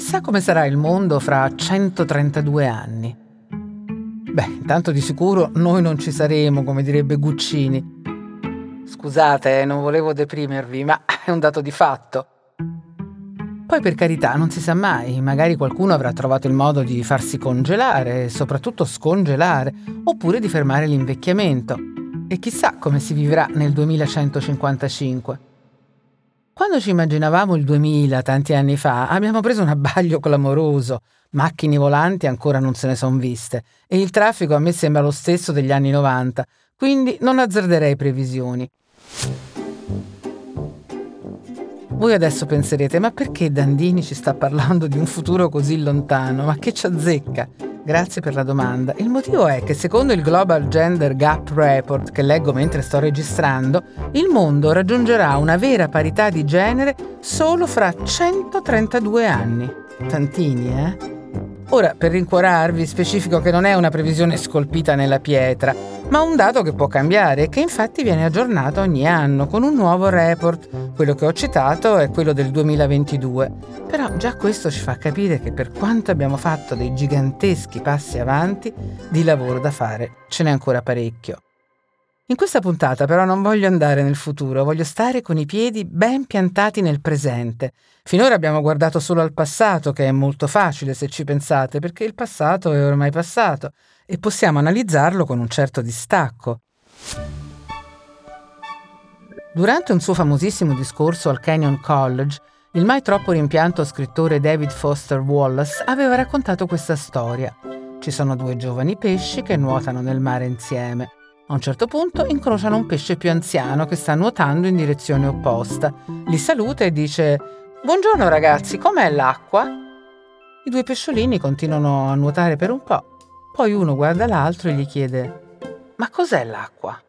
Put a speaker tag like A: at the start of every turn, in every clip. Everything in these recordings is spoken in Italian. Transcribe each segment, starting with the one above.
A: chissà come sarà il mondo fra 132 anni. Beh, intanto di sicuro noi non ci saremo, come direbbe Guccini. Scusate, eh, non volevo deprimervi, ma è un dato di fatto. Poi per carità, non si sa mai, magari qualcuno avrà trovato il modo di farsi congelare, soprattutto scongelare, oppure di fermare l'invecchiamento. E chissà come si vivrà nel 2155. Quando ci immaginavamo il 2000, tanti anni fa, abbiamo preso un abbaglio clamoroso. Macchine volanti ancora non se ne sono viste e il traffico a me sembra lo stesso degli anni 90, quindi non azzarderei previsioni. Voi adesso penserete, ma perché Dandini ci sta parlando di un futuro così lontano? Ma che ci azzecca? Grazie per la domanda. Il motivo è che secondo il Global Gender Gap Report che leggo mentre sto registrando, il mondo raggiungerà una vera parità di genere solo fra 132 anni. Tantini, eh? Ora, per rincuorarvi, specifico che non è una previsione scolpita nella pietra, ma un dato che può cambiare e che infatti viene aggiornato ogni anno con un nuovo report. Quello che ho citato è quello del 2022. Però già questo ci fa capire che per quanto abbiamo fatto dei giganteschi passi avanti, di lavoro da fare ce n'è ancora parecchio. In questa puntata però non voglio andare nel futuro, voglio stare con i piedi ben piantati nel presente. Finora abbiamo guardato solo al passato, che è molto facile se ci pensate, perché il passato è ormai passato e possiamo analizzarlo con un certo distacco. Durante un suo famosissimo discorso al Canyon College, il mai troppo rimpianto scrittore David Foster Wallace aveva raccontato questa storia. Ci sono due giovani pesci che nuotano nel mare insieme. A un certo punto incrociano un pesce più anziano che sta nuotando in direzione opposta. Li saluta e dice Buongiorno ragazzi, com'è l'acqua? I due pesciolini continuano a nuotare per un po'. Poi uno guarda l'altro e gli chiede Ma cos'è l'acqua?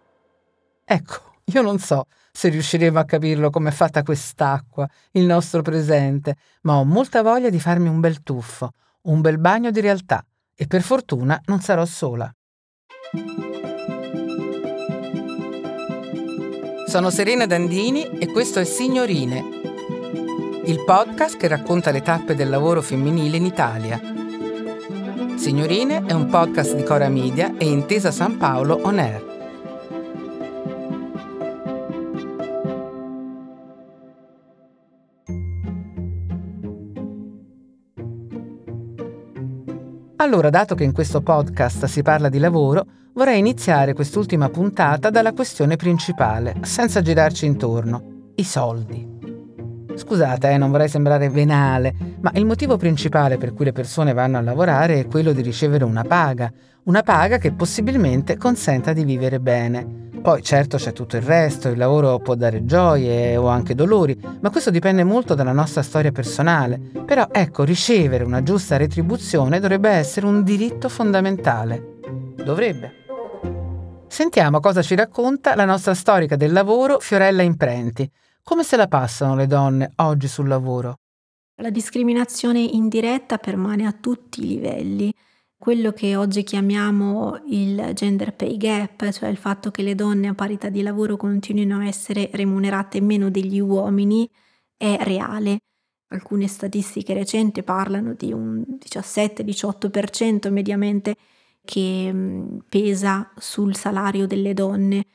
A: Ecco, io non so se riusciremo a capirlo com'è fatta quest'acqua, il nostro presente, ma ho molta voglia di farmi un bel tuffo, un bel bagno di realtà e per fortuna non sarò sola. Sono Serena Dandini e questo è Signorine, il podcast che racconta le tappe del lavoro femminile in Italia. Signorine è un podcast di Cora Media e Intesa San Paolo On Air. Allora, dato che in questo podcast si parla di lavoro, vorrei iniziare quest'ultima puntata dalla questione principale, senza girarci intorno, i soldi. Scusate, eh, non vorrei sembrare venale, ma il motivo principale per cui le persone vanno a lavorare è quello di ricevere una paga, una paga che possibilmente consenta di vivere bene. Poi certo c'è tutto il resto, il lavoro può dare gioie o anche dolori, ma questo dipende molto dalla nostra storia personale. Però ecco, ricevere una giusta retribuzione dovrebbe essere un diritto fondamentale. Dovrebbe. Sentiamo cosa ci racconta la nostra storica del lavoro Fiorella Imprenti. Come se la passano le donne oggi sul lavoro?
B: La discriminazione indiretta permane a tutti i livelli. Quello che oggi chiamiamo il gender pay gap, cioè il fatto che le donne a parità di lavoro continuino a essere remunerate meno degli uomini, è reale. Alcune statistiche recenti parlano di un 17-18% mediamente che mm, pesa sul salario delle donne.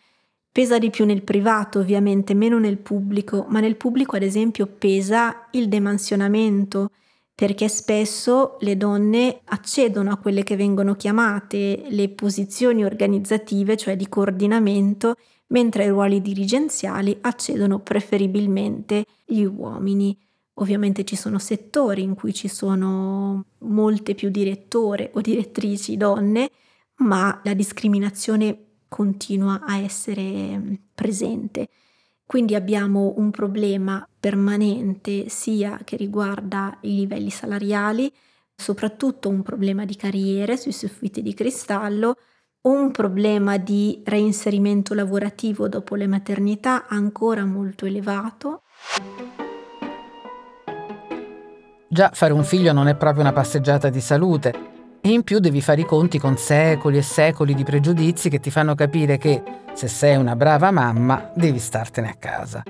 B: Pesa di più nel privato, ovviamente, meno nel pubblico, ma nel pubblico, ad esempio, pesa il demansionamento, perché spesso le donne accedono a quelle che vengono chiamate le posizioni organizzative, cioè di coordinamento, mentre ai ruoli dirigenziali accedono preferibilmente gli uomini. Ovviamente ci sono settori in cui ci sono molte più direttore o direttrici donne, ma la discriminazione continua a essere presente. Quindi abbiamo un problema permanente sia che riguarda i livelli salariali, soprattutto un problema di carriere sui soffitti di cristallo, un problema di reinserimento lavorativo dopo le maternità ancora molto elevato.
A: Già fare un figlio non è proprio una passeggiata di salute e in più devi fare i conti con secoli e secoli di pregiudizi che ti fanno capire che se sei una brava mamma devi startene a casa.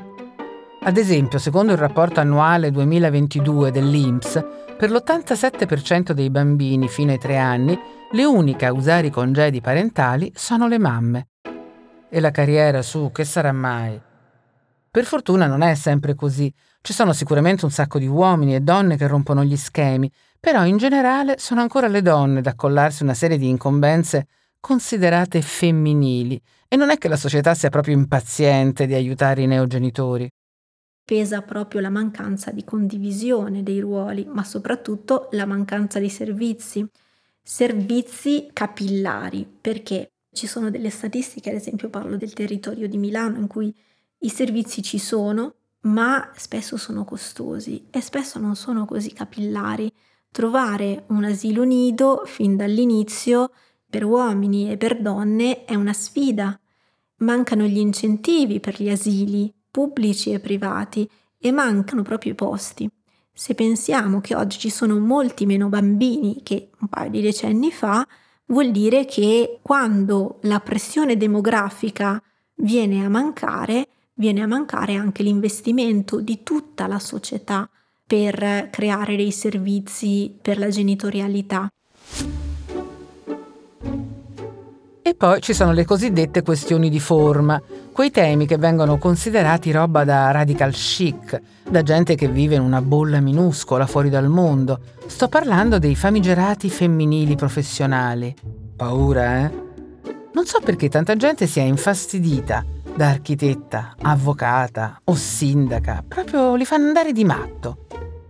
A: Ad esempio, secondo il rapporto annuale 2022 dell'INPS, per l'87% dei bambini fino ai 3 anni, le uniche a usare i congedi parentali sono le mamme. E la carriera su, che sarà mai? Per fortuna non è sempre così. Ci sono sicuramente un sacco di uomini e donne che rompono gli schemi, però in generale sono ancora le donne ad accollarsi una serie di incombenze considerate femminili e non è che la società sia proprio impaziente di aiutare i neogenitori.
B: Pesa proprio la mancanza di condivisione dei ruoli, ma soprattutto la mancanza di servizi. Servizi capillari, perché ci sono delle statistiche, ad esempio parlo del territorio di Milano, in cui i servizi ci sono, ma spesso sono costosi e spesso non sono così capillari. Trovare un asilo nido fin dall'inizio per uomini e per donne è una sfida. Mancano gli incentivi per gli asili, pubblici e privati, e mancano proprio i posti. Se pensiamo che oggi ci sono molti meno bambini che un paio di decenni fa, vuol dire che quando la pressione demografica viene a mancare, viene a mancare anche l'investimento di tutta la società per creare dei servizi per la genitorialità.
A: E poi ci sono le cosiddette questioni di forma, quei temi che vengono considerati roba da radical chic, da gente che vive in una bolla minuscola fuori dal mondo. Sto parlando dei famigerati femminili professionali. Paura, eh? Non so perché tanta gente sia infastidita da architetta, avvocata o sindaca, proprio li fanno andare di matto.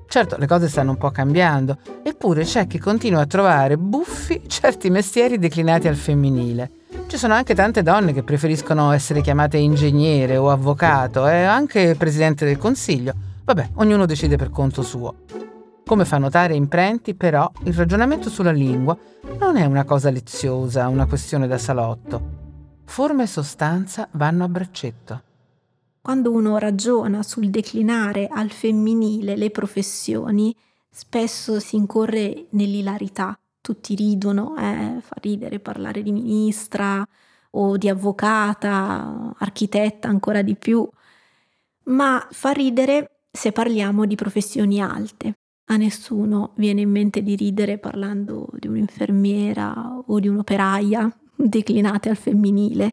A: Certo, le cose stanno un po' cambiando, eppure c'è chi continua a trovare buffi certi mestieri declinati al femminile. Ci sono anche tante donne che preferiscono essere chiamate ingegnere o avvocato e anche presidente del consiglio. Vabbè, ognuno decide per conto suo. Come fa notare Imprenti, però, il ragionamento sulla lingua non è una cosa leziosa, una questione da salotto. Forma e sostanza vanno a braccetto.
B: Quando uno ragiona sul declinare al femminile le professioni, spesso si incorre nell'ilarità. Tutti ridono, eh, fa ridere parlare di ministra o di avvocata, architetta ancora di più, ma fa ridere se parliamo di professioni alte. A nessuno viene in mente di ridere parlando di un'infermiera o di un'operaia declinate al femminile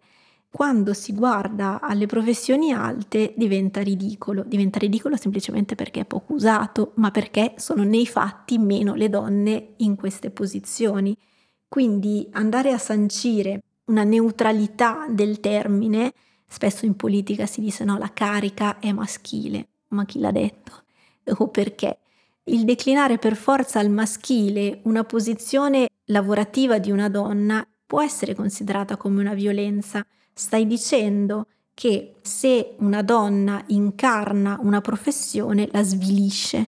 B: quando si guarda alle professioni alte diventa ridicolo. Diventa ridicolo semplicemente perché è poco usato, ma perché sono nei fatti meno le donne in queste posizioni. Quindi andare a sancire una neutralità del termine, spesso in politica si dice no, la carica è maschile, ma chi l'ha detto? O perché? Il declinare per forza al maschile una posizione lavorativa di una donna può essere considerata come una violenza stai dicendo che se una donna incarna una professione la svilisce.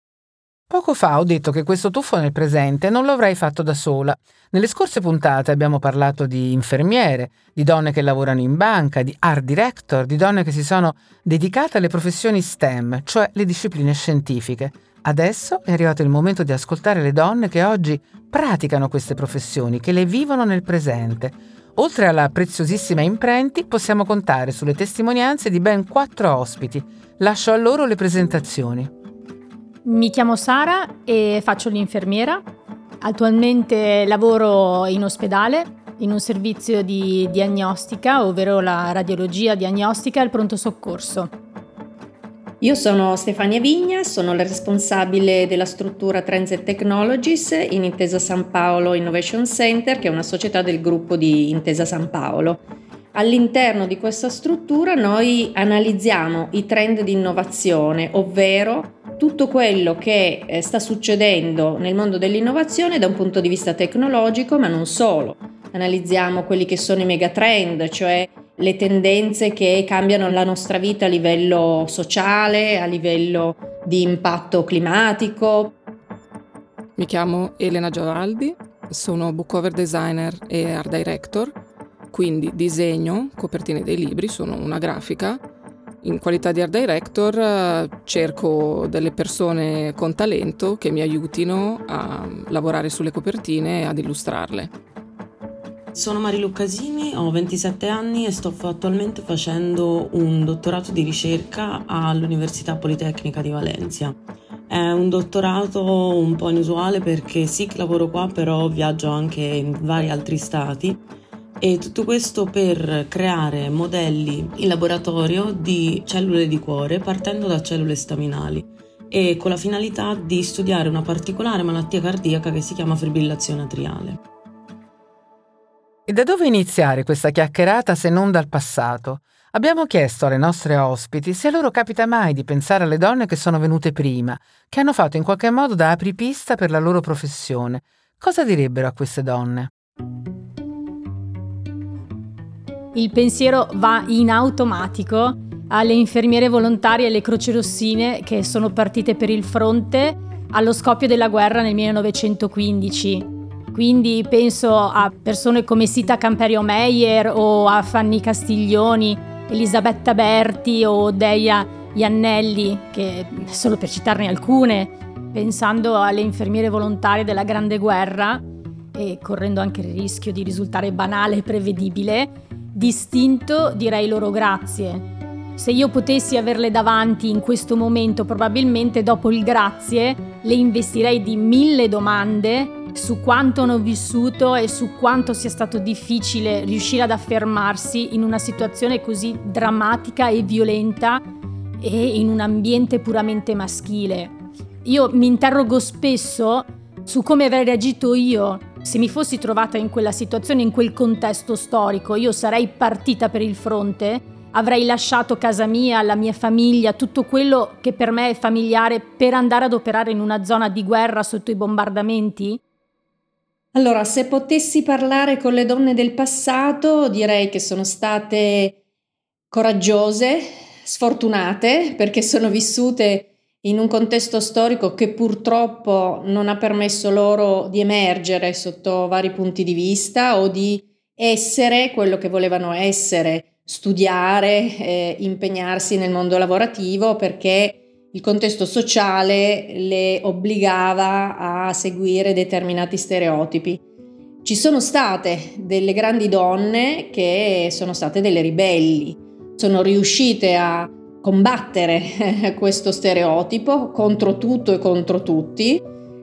A: Poco fa ho detto che questo tuffo nel presente non lo avrei fatto da sola. Nelle scorse puntate abbiamo parlato di infermiere, di donne che lavorano in banca, di art director, di donne che si sono dedicate alle professioni STEM, cioè le discipline scientifiche. Adesso è arrivato il momento di ascoltare le donne che oggi praticano queste professioni, che le vivono nel presente Oltre alla preziosissima Imprenti, possiamo contare sulle testimonianze di ben quattro ospiti. Lascio a loro le presentazioni.
C: Mi chiamo Sara e faccio l'infermiera. Attualmente lavoro in ospedale in un servizio di diagnostica, ovvero la radiologia diagnostica e il pronto soccorso.
D: Io sono Stefania Vigna, sono la responsabile della struttura Trends Technologies in Intesa San Paolo Innovation Center, che è una società del gruppo di Intesa San Paolo. All'interno di questa struttura noi analizziamo i trend di innovazione, ovvero tutto quello che eh, sta succedendo nel mondo dell'innovazione da un punto di vista tecnologico, ma non solo. Analizziamo quelli che sono i megatrend, cioè le tendenze che cambiano la nostra vita a livello sociale, a livello di impatto climatico.
E: Mi chiamo Elena Gioraldi, sono book cover designer e art director, quindi disegno copertine dei libri, sono una grafica. In qualità di art director cerco delle persone con talento che mi aiutino a lavorare sulle copertine e ad illustrarle.
F: Sono Marilu Casini, ho 27 anni e sto attualmente facendo un dottorato di ricerca all'Università Politecnica di Valencia. È un dottorato un po' inusuale perché sì che lavoro qua, però viaggio anche in vari altri stati e tutto questo per creare modelli in laboratorio di cellule di cuore partendo da cellule staminali e con la finalità di studiare una particolare malattia cardiaca che si chiama fibrillazione atriale.
A: E da dove iniziare questa chiacchierata se non dal passato? Abbiamo chiesto alle nostre ospiti se a loro capita mai di pensare alle donne che sono venute prima, che hanno fatto in qualche modo da apripista per la loro professione. Cosa direbbero a queste donne?
C: Il pensiero va in automatico alle infermiere volontarie e alle croci rossine che sono partite per il fronte allo scoppio della guerra nel 1915 quindi penso a persone come Sita Camperio Meyer o a Fanny Castiglioni, Elisabetta Berti o Deia Iannelli, che solo per citarne alcune, pensando alle infermiere volontarie della Grande Guerra e correndo anche il rischio di risultare banale e prevedibile, distinto direi loro grazie. Se io potessi averle davanti in questo momento, probabilmente dopo il grazie le investirei di mille domande su quanto hanno vissuto e su quanto sia stato difficile riuscire ad affermarsi in una situazione così drammatica e violenta e in un ambiente puramente maschile. Io mi interrogo spesso su come avrei reagito io se mi fossi trovata in quella situazione, in quel contesto storico. Io sarei partita per il fronte, avrei lasciato casa mia, la mia famiglia, tutto quello che per me è familiare per andare ad operare in una zona di guerra sotto i bombardamenti?
D: Allora, se potessi parlare con le donne del passato, direi che sono state coraggiose, sfortunate, perché sono vissute in un contesto storico che purtroppo non ha permesso loro di emergere sotto vari punti di vista o di essere quello che volevano essere, studiare, eh, impegnarsi nel mondo lavorativo perché il contesto sociale le obbligava a seguire determinati stereotipi. Ci sono state delle grandi donne che sono state delle ribelli, sono riuscite a combattere questo stereotipo contro tutto e contro tutti,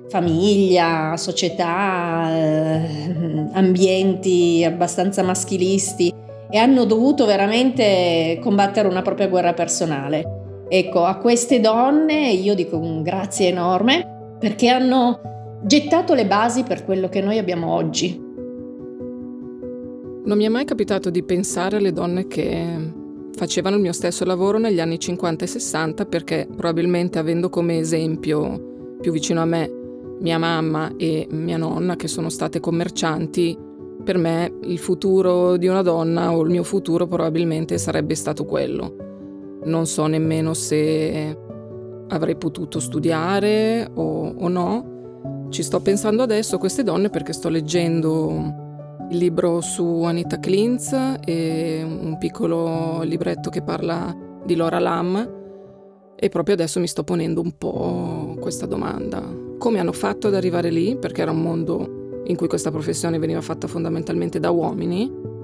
D: famiglia, società, eh, ambienti abbastanza maschilisti e hanno dovuto veramente combattere una propria guerra personale. Ecco, a queste donne io dico un grazie enorme perché hanno gettato le basi per quello che noi abbiamo oggi.
E: Non mi è mai capitato di pensare alle donne che facevano il mio stesso lavoro negli anni 50 e 60 perché probabilmente avendo come esempio più vicino a me mia mamma e mia nonna che sono state commercianti, per me il futuro di una donna o il mio futuro probabilmente sarebbe stato quello non so nemmeno se avrei potuto studiare o, o no. Ci sto pensando adesso a queste donne perché sto leggendo il libro su Anita Klintz e un piccolo libretto che parla di Laura Lam e proprio adesso mi sto ponendo un po' questa domanda. Come hanno fatto ad arrivare lì? Perché era un mondo in cui questa professione veniva fatta fondamentalmente da uomini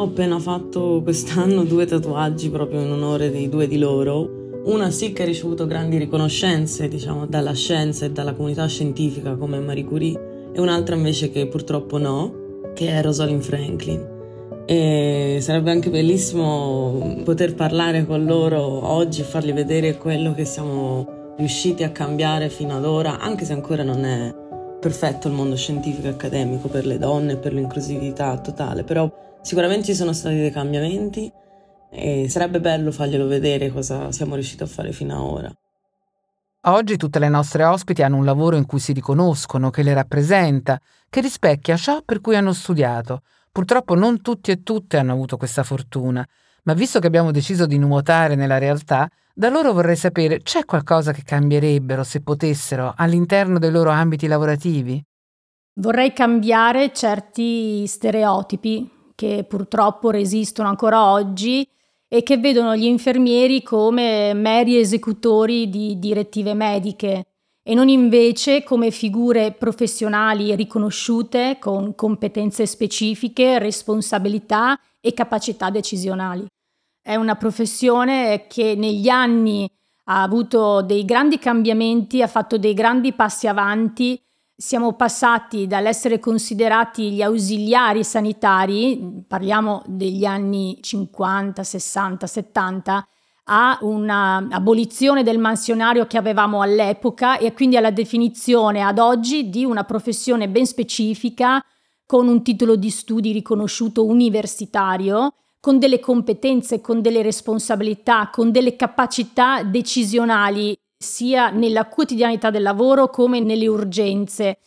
F: ho appena fatto quest'anno due tatuaggi proprio in onore dei due di loro. Una sì che ha ricevuto grandi riconoscenze, diciamo, dalla scienza e dalla comunità scientifica come Marie Curie, e un'altra invece che purtroppo no, che è Rosalind Franklin. E sarebbe anche bellissimo poter parlare con loro oggi e fargli vedere quello che siamo riusciti a cambiare fino ad ora, anche se ancora non è perfetto il mondo scientifico e accademico per le donne e per l'inclusività totale, però Sicuramente ci sono stati dei cambiamenti e sarebbe bello farglielo vedere cosa siamo riusciti a fare fino ad ora.
A: Oggi tutte le nostre ospiti hanno un lavoro in cui si riconoscono, che le rappresenta, che rispecchia ciò per cui hanno studiato. Purtroppo non tutti e tutte hanno avuto questa fortuna, ma visto che abbiamo deciso di nuotare nella realtà, da loro vorrei sapere c'è qualcosa che cambierebbero se potessero all'interno dei loro ambiti lavorativi?
C: Vorrei cambiare certi stereotipi che purtroppo resistono ancora oggi e che vedono gli infermieri come meri esecutori di direttive mediche e non invece come figure professionali riconosciute con competenze specifiche, responsabilità e capacità decisionali. È una professione che negli anni ha avuto dei grandi cambiamenti, ha fatto dei grandi passi avanti. Siamo passati dall'essere considerati gli ausiliari sanitari, parliamo degli anni 50, 60, 70, a un'abolizione del mansionario che avevamo all'epoca e quindi alla definizione ad oggi di una professione ben specifica con un titolo di studi riconosciuto universitario, con delle competenze, con delle responsabilità, con delle capacità decisionali sia nella quotidianità del lavoro come nelle urgenze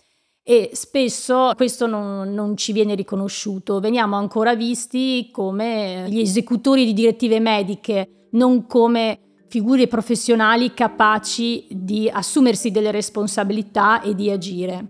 C: e spesso questo non, non, ci viene riconosciuto. Veniamo ancora visti come gli esecutori di direttive mediche non come figure professionali capaci di assumersi delle responsabilità e di agire.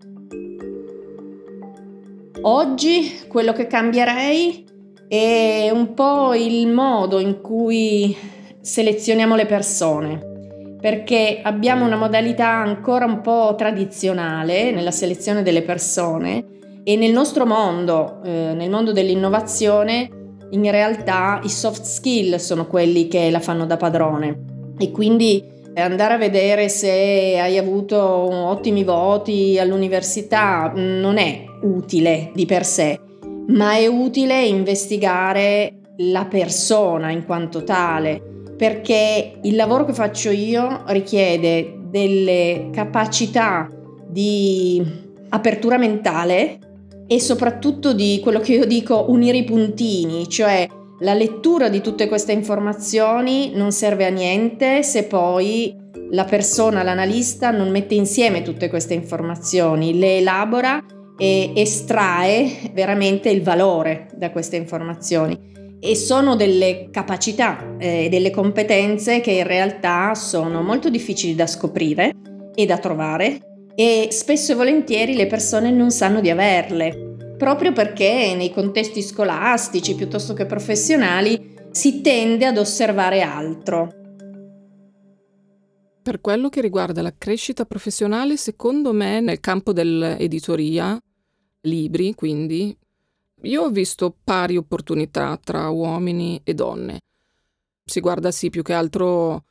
D: Oggi quello che cambierei è un po' il modo in cui selezioniamo le persone, perché abbiamo una modalità ancora un po' tradizionale nella selezione delle persone e nel nostro mondo, eh, nel mondo dell'innovazione, in realtà i soft skill sono quelli che la fanno da padrone. E quindi andare a vedere se hai avuto ottimi voti all'università non è utile di per sé, ma è utile investigare la persona in quanto tale, perché il lavoro che faccio io richiede delle capacità di apertura mentale e soprattutto di quello che io dico unire i puntini, cioè la lettura di tutte queste informazioni non serve a niente se poi la persona, l'analista, non mette insieme tutte queste informazioni, le elabora e estrae veramente il valore da queste informazioni. E sono delle capacità e eh, delle competenze che in realtà sono molto difficili da scoprire e da trovare e spesso e volentieri le persone non sanno di averle, proprio perché nei contesti scolastici piuttosto che professionali si tende ad osservare altro.
E: Per quello che riguarda la crescita professionale, secondo me nel campo dell'editoria, libri quindi, io ho visto pari opportunità tra uomini e donne. Si guarda sì più che altro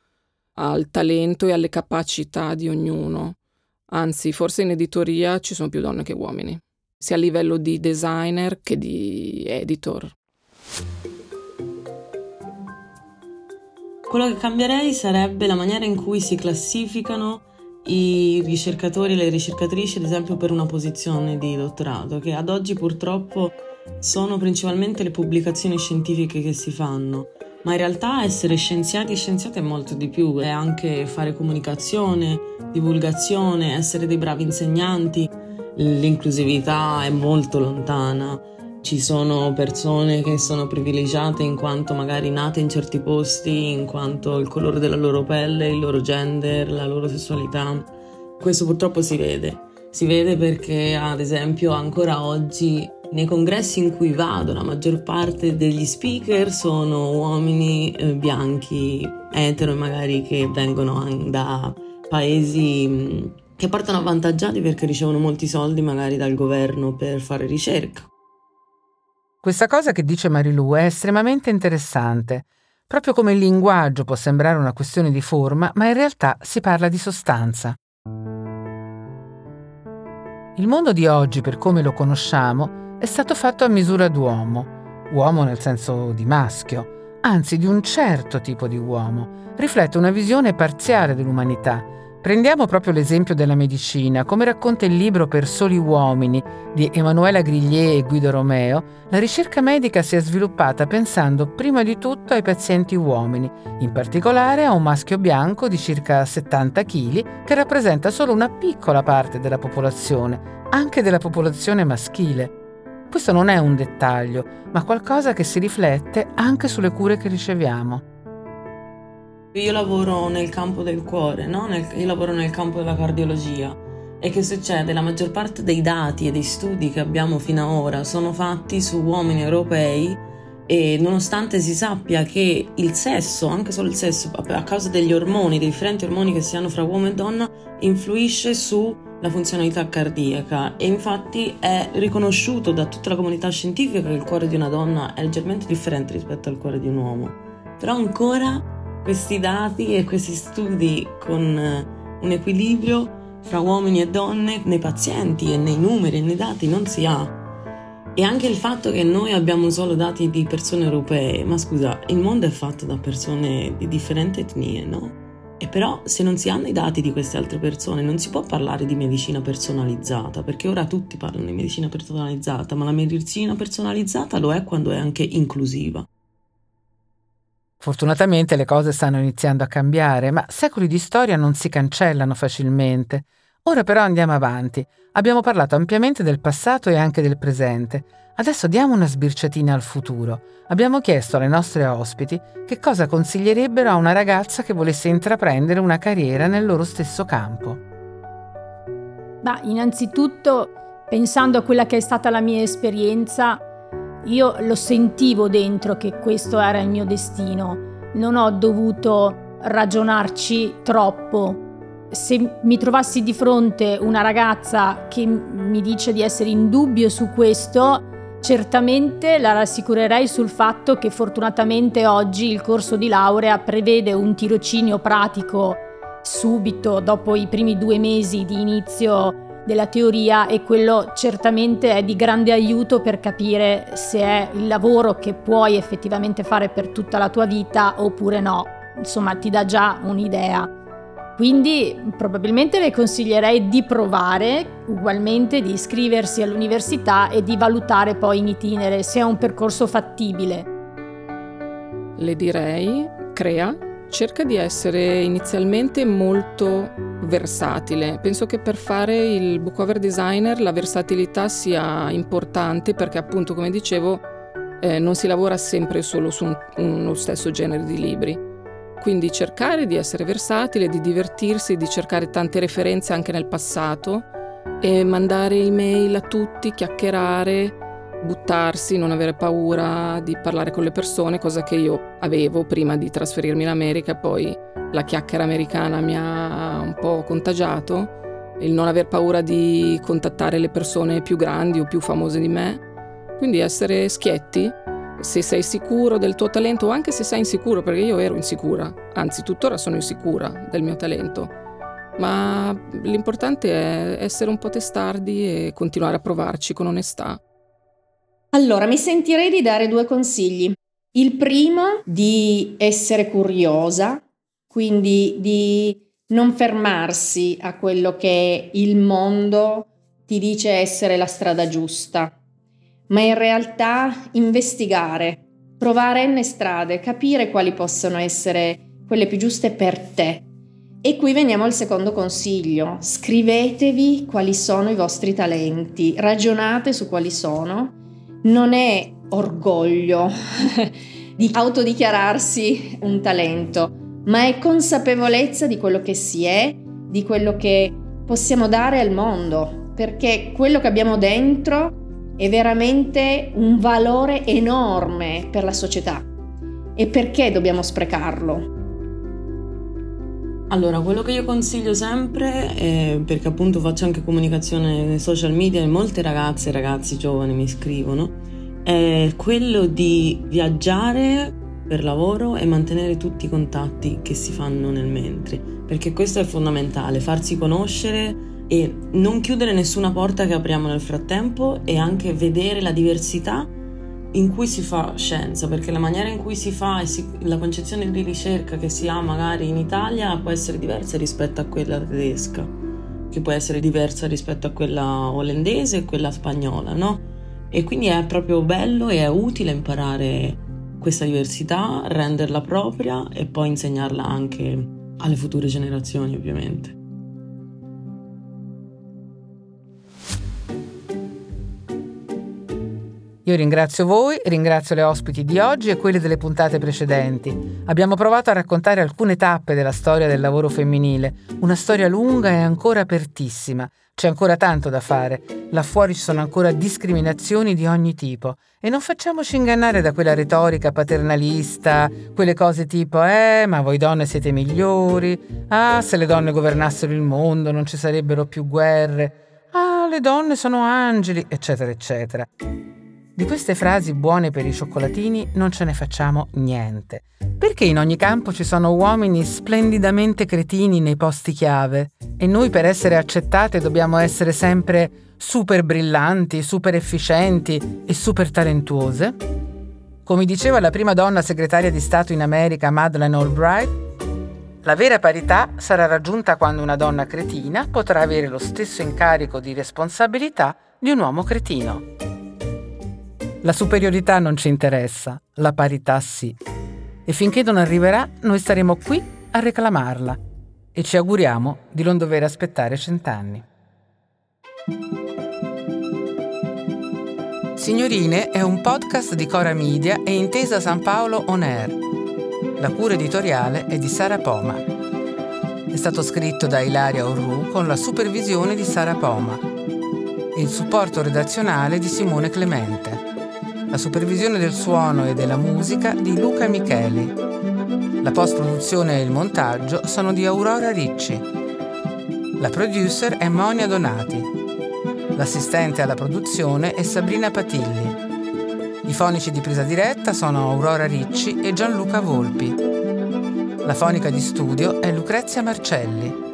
E: al talento e alle capacità di ognuno. Anzi, forse in editoria ci sono più donne che uomini, sia a livello di designer che di editor.
F: Quello che cambierei sarebbe la maniera in cui si classificano i ricercatori e le ricercatrici, ad esempio per una posizione di dottorato, che ad oggi purtroppo sono principalmente le pubblicazioni scientifiche che si fanno ma in realtà essere scienziati e scienziate è molto di più, è anche fare comunicazione, divulgazione, essere dei bravi insegnanti. L'inclusività è molto lontana. Ci sono persone che sono privilegiate in quanto magari nate in certi posti, in quanto il colore della loro pelle, il loro gender, la loro sessualità. Questo purtroppo si vede. Si vede perché, ad esempio, ancora oggi nei congressi in cui vado la maggior parte degli speaker sono uomini eh, bianchi, etero magari che vengono da paesi mm, che portano avvantaggiati perché ricevono molti soldi magari dal governo per fare ricerca.
A: Questa cosa che dice Marilu è estremamente interessante. Proprio come il linguaggio può sembrare una questione di forma, ma in realtà si parla di sostanza. Il mondo di oggi, per come lo conosciamo, è stato fatto a misura d'uomo, uomo nel senso di maschio, anzi di un certo tipo di uomo, riflette una visione parziale dell'umanità. Prendiamo proprio l'esempio della medicina, come racconta il libro Per soli uomini di Emanuela Griglier e Guido Romeo, la ricerca medica si è sviluppata pensando prima di tutto ai pazienti uomini, in particolare a un maschio bianco di circa 70 kg che rappresenta solo una piccola parte della popolazione, anche della popolazione maschile. Questo non è un dettaglio, ma qualcosa che si riflette anche sulle cure che riceviamo.
F: Io lavoro nel campo del cuore, no? nel, io lavoro nel campo della cardiologia. E che succede? La maggior parte dei dati e dei studi che abbiamo fino ad ora sono fatti su uomini europei e nonostante si sappia che il sesso, anche solo il sesso, a causa degli ormoni, dei differenti ormoni che si hanno fra uomo e donna, influisce sulla funzionalità cardiaca e infatti è riconosciuto da tutta la comunità scientifica che il cuore di una donna è leggermente differente rispetto al cuore di un uomo. Però ancora questi dati e questi studi con eh, un equilibrio fra uomini e donne nei pazienti e nei numeri e nei dati non si ha. E anche il fatto che noi abbiamo solo dati di persone europee, ma scusa, il mondo è fatto da persone di differenti etnie, no? E però se non si hanno i dati di queste altre persone non si può parlare di medicina personalizzata, perché ora tutti parlano di medicina personalizzata, ma la medicina personalizzata lo è quando è anche inclusiva.
A: Fortunatamente le cose stanno iniziando a cambiare, ma secoli di storia non si cancellano facilmente. Ora però andiamo avanti. Abbiamo parlato ampiamente del passato e anche del presente. Adesso diamo una sbirciatina al futuro. Abbiamo chiesto alle nostre ospiti che cosa consiglierebbero a una ragazza che volesse intraprendere una carriera nel loro stesso campo.
C: Ma innanzitutto, pensando a quella che è stata la mia esperienza, io lo sentivo dentro che questo era il mio destino. Non ho dovuto ragionarci troppo se mi trovassi di fronte una ragazza che mi dice di essere in dubbio su questo, certamente la rassicurerei sul fatto che fortunatamente oggi il corso di laurea prevede un tirocinio pratico subito dopo i primi due mesi di inizio della teoria e quello certamente è di grande aiuto per capire se è il lavoro che puoi effettivamente fare per tutta la tua vita oppure no. Insomma, ti dà già un'idea. Quindi probabilmente le consiglierei di provare ugualmente di iscriversi all'università e di valutare poi in itinere se è un percorso fattibile.
E: Le direi, crea, cerca di essere inizialmente molto versatile. Penso che per fare il book cover designer la versatilità sia importante perché appunto come dicevo eh, non si lavora sempre solo su un, uno stesso genere di libri. Quindi cercare di essere versatile, di divertirsi, di cercare tante referenze anche nel passato e mandare email a tutti, chiacchierare, buttarsi, non avere paura di parlare con le persone, cosa che io avevo prima di trasferirmi in America, poi la chiacchiera americana mi ha un po' contagiato, il non aver paura di contattare le persone più grandi o più famose di me, quindi essere schietti se sei sicuro del tuo talento o anche se sei insicuro, perché io ero insicura, anzi tuttora sono insicura del mio talento, ma l'importante è essere un po' testardi e continuare a provarci con onestà.
D: Allora, mi sentirei di dare due consigli. Il primo di essere curiosa, quindi di non fermarsi a quello che il mondo ti dice essere la strada giusta ma in realtà investigare, provare n strade, capire quali possono essere quelle più giuste per te. E qui veniamo al secondo consiglio. Scrivetevi quali sono i vostri talenti, ragionate su quali sono. Non è orgoglio di autodichiararsi un talento, ma è consapevolezza di quello che si è, di quello che possiamo dare al mondo, perché quello che abbiamo dentro è veramente un valore enorme per la società. E perché dobbiamo sprecarlo?
F: Allora, quello che io consiglio sempre, è, perché appunto faccio anche comunicazione nei social media e molte ragazze e ragazzi giovani mi scrivono, è quello di viaggiare per lavoro e mantenere tutti i contatti che si fanno nel mentre, perché questo è fondamentale, farsi conoscere e non chiudere nessuna porta che apriamo nel frattempo e anche vedere la diversità in cui si fa scienza, perché la maniera in cui si fa e si, la concezione di ricerca che si ha magari in Italia può essere diversa rispetto a quella tedesca, che può essere diversa rispetto a quella olandese e quella spagnola, no? E quindi è proprio bello e è utile imparare questa diversità, renderla propria e poi insegnarla anche alle future generazioni, ovviamente.
A: Io ringrazio voi, ringrazio le ospiti di oggi e quelle delle puntate precedenti. Abbiamo provato a raccontare alcune tappe della storia del lavoro femminile, una storia lunga e ancora apertissima, C'è ancora tanto da fare. Là fuori ci sono ancora discriminazioni di ogni tipo. E non facciamoci ingannare da quella retorica paternalista, quelle cose tipo, eh, ma voi donne siete migliori. Ah, se le donne governassero il mondo non ci sarebbero più guerre. Ah, le donne sono angeli, eccetera, eccetera. Di queste frasi buone per i cioccolatini non ce ne facciamo niente. Perché in ogni campo ci sono uomini splendidamente cretini nei posti chiave e noi per essere accettate dobbiamo essere sempre super brillanti, super efficienti e super talentuose? Come diceva la prima donna segretaria di Stato in America, Madeleine Albright, la vera parità sarà raggiunta quando una donna cretina potrà avere lo stesso incarico di responsabilità di un uomo cretino. La superiorità non ci interessa, la parità sì. E finché non arriverà, noi staremo qui a reclamarla e ci auguriamo di non dover aspettare cent'anni. Signorine è un podcast di Cora Media e Intesa San Paolo On Air. La cura editoriale è di Sara Poma. È stato scritto da Ilaria Orru con la supervisione di Sara Poma e il supporto redazionale di Simone Clemente. La supervisione del suono e della musica di Luca Micheli. La post-produzione e il montaggio sono di Aurora Ricci. La producer è Monia Donati. L'assistente alla produzione è Sabrina Patilli. I fonici di presa diretta sono Aurora Ricci e Gianluca Volpi. La fonica di studio è Lucrezia Marcelli.